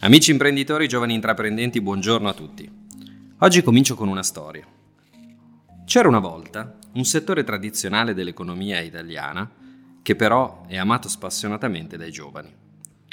Amici imprenditori, giovani intraprendenti, buongiorno a tutti. Oggi comincio con una storia. C'era una volta un settore tradizionale dell'economia italiana che però è amato spassionatamente dai giovani.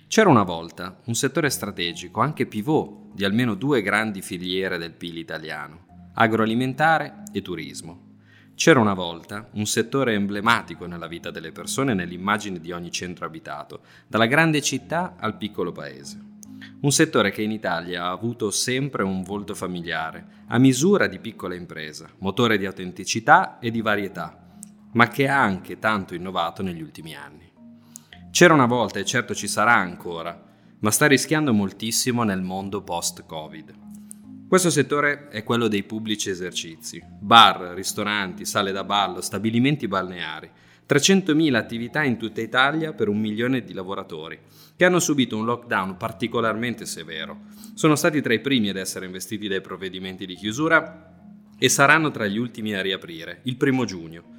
C'era una volta un settore strategico, anche pivot, di almeno due grandi filiere del PIL italiano, agroalimentare e turismo. C'era una volta un settore emblematico nella vita delle persone e nell'immagine di ogni centro abitato, dalla grande città al piccolo paese. Un settore che in Italia ha avuto sempre un volto familiare, a misura di piccola impresa, motore di autenticità e di varietà, ma che ha anche tanto innovato negli ultimi anni. C'era una volta e certo ci sarà ancora, ma sta rischiando moltissimo nel mondo post-Covid. Questo settore è quello dei pubblici esercizi, bar, ristoranti, sale da ballo, stabilimenti balneari, 300.000 attività in tutta Italia per un milione di lavoratori, che hanno subito un lockdown particolarmente severo. Sono stati tra i primi ad essere investiti dai provvedimenti di chiusura e saranno tra gli ultimi a riaprire, il primo giugno.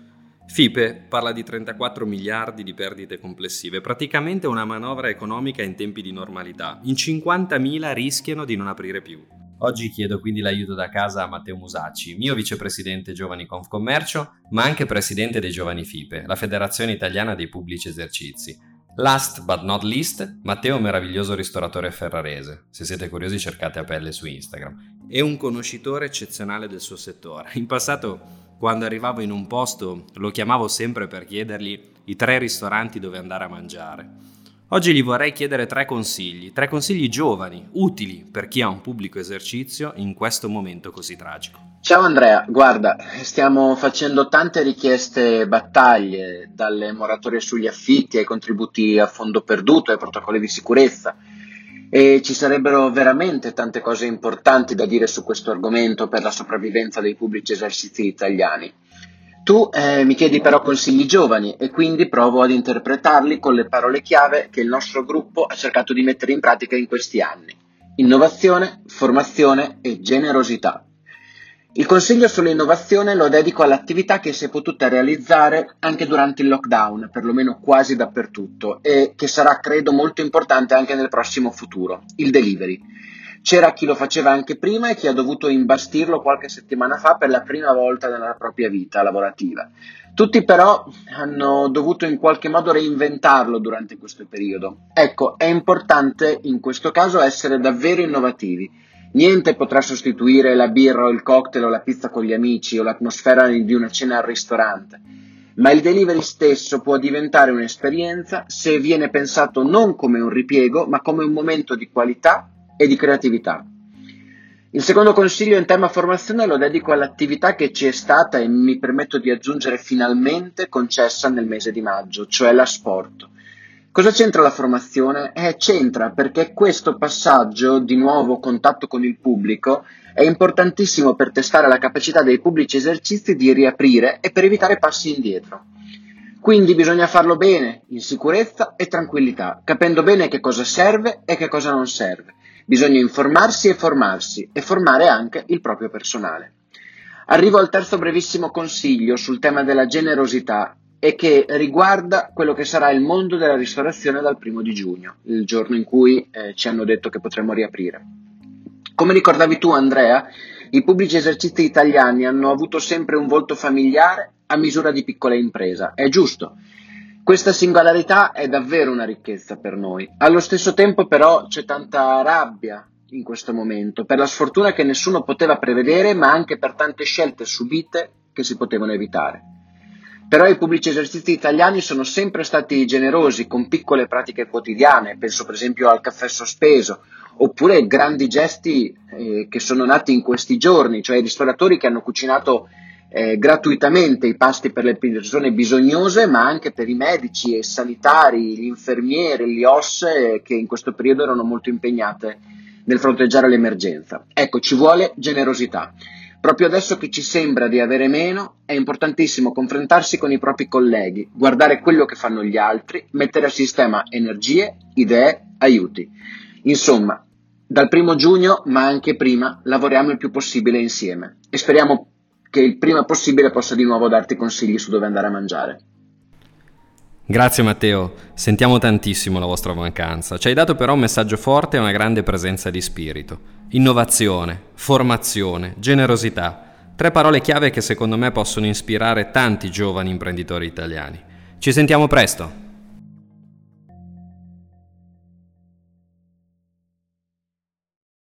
FIPE parla di 34 miliardi di perdite complessive, praticamente una manovra economica in tempi di normalità. In 50.000 rischiano di non aprire più. Oggi chiedo quindi l'aiuto da casa a Matteo Musacci, mio vicepresidente Giovani Confcommercio, ma anche presidente dei Giovani FIPE, la Federazione Italiana dei Pubblici Esercizi. Last but not least, Matteo meraviglioso ristoratore ferrarese. Se siete curiosi cercate a pelle su Instagram. È un conoscitore eccezionale del suo settore. In passato, quando arrivavo in un posto, lo chiamavo sempre per chiedergli i tre ristoranti dove andare a mangiare. Oggi gli vorrei chiedere tre consigli, tre consigli giovani, utili per chi ha un pubblico esercizio in questo momento così tragico. Ciao Andrea, guarda, stiamo facendo tante richieste battaglie, dalle moratorie sugli affitti ai contributi a fondo perduto ai protocolli di sicurezza e ci sarebbero veramente tante cose importanti da dire su questo argomento per la sopravvivenza dei pubblici esercizi italiani. Tu eh, mi chiedi però consigli giovani e quindi provo ad interpretarli con le parole chiave che il nostro gruppo ha cercato di mettere in pratica in questi anni. Innovazione, formazione e generosità. Il consiglio sull'innovazione lo dedico all'attività che si è potuta realizzare anche durante il lockdown, perlomeno quasi dappertutto, e che sarà credo molto importante anche nel prossimo futuro, il delivery. C'era chi lo faceva anche prima e chi ha dovuto imbastirlo qualche settimana fa per la prima volta nella propria vita lavorativa. Tutti però hanno dovuto in qualche modo reinventarlo durante questo periodo. Ecco, è importante in questo caso essere davvero innovativi. Niente potrà sostituire la birra o il cocktail o la pizza con gli amici o l'atmosfera di una cena al ristorante ma il delivery stesso può diventare un'esperienza se viene pensato non come un ripiego, ma come un momento di qualità e di creatività. Il secondo consiglio in tema formazione lo dedico all'attività che ci è stata e mi permetto di aggiungere finalmente concessa nel mese di maggio, cioè la sport. Cosa c'entra la formazione? Eh, c'entra perché questo passaggio, di nuovo contatto con il pubblico, è importantissimo per testare la capacità dei pubblici esercizi di riaprire e per evitare passi indietro. Quindi bisogna farlo bene, in sicurezza e tranquillità, capendo bene che cosa serve e che cosa non serve Bisogna informarsi e formarsi e formare anche il proprio personale. Arrivo al terzo brevissimo consiglio sul tema della generosità e che riguarda quello che sarà il mondo della ristorazione dal primo di giugno, il giorno in cui eh, ci hanno detto che potremmo riaprire. Come ricordavi tu Andrea, i pubblici esercizi italiani hanno avuto sempre un volto familiare a misura di piccola impresa, è giusto, questa singolarità è davvero una ricchezza per noi. Allo stesso tempo però c'è tanta rabbia in questo momento, per la sfortuna che nessuno poteva prevedere, ma anche per tante scelte subite che si potevano evitare. Però i pubblici esercizi italiani sono sempre stati generosi con piccole pratiche quotidiane, penso per esempio al caffè sospeso, oppure grandi gesti eh, che sono nati in questi giorni, cioè i ristoratori che hanno cucinato eh, gratuitamente i pasti per le persone bisognose, ma anche per i medici e sanitari, gli infermieri, gli OS eh, che in questo periodo erano molto impegnate nel fronteggiare l'emergenza. Ecco, ci vuole generosità. Proprio adesso che ci sembra di avere meno, è importantissimo confrontarsi con i propri colleghi, guardare quello che fanno gli altri, mettere a sistema energie, idee, aiuti. Insomma, dal primo giugno, ma anche prima, lavoriamo il più possibile insieme e speriamo che il prima possibile possa di nuovo darti consigli su dove andare a mangiare. Grazie Matteo, sentiamo tantissimo la vostra mancanza. Ci hai dato però un messaggio forte e una grande presenza di spirito. Innovazione, formazione, generosità. Tre parole chiave che secondo me possono ispirare tanti giovani imprenditori italiani. Ci sentiamo presto!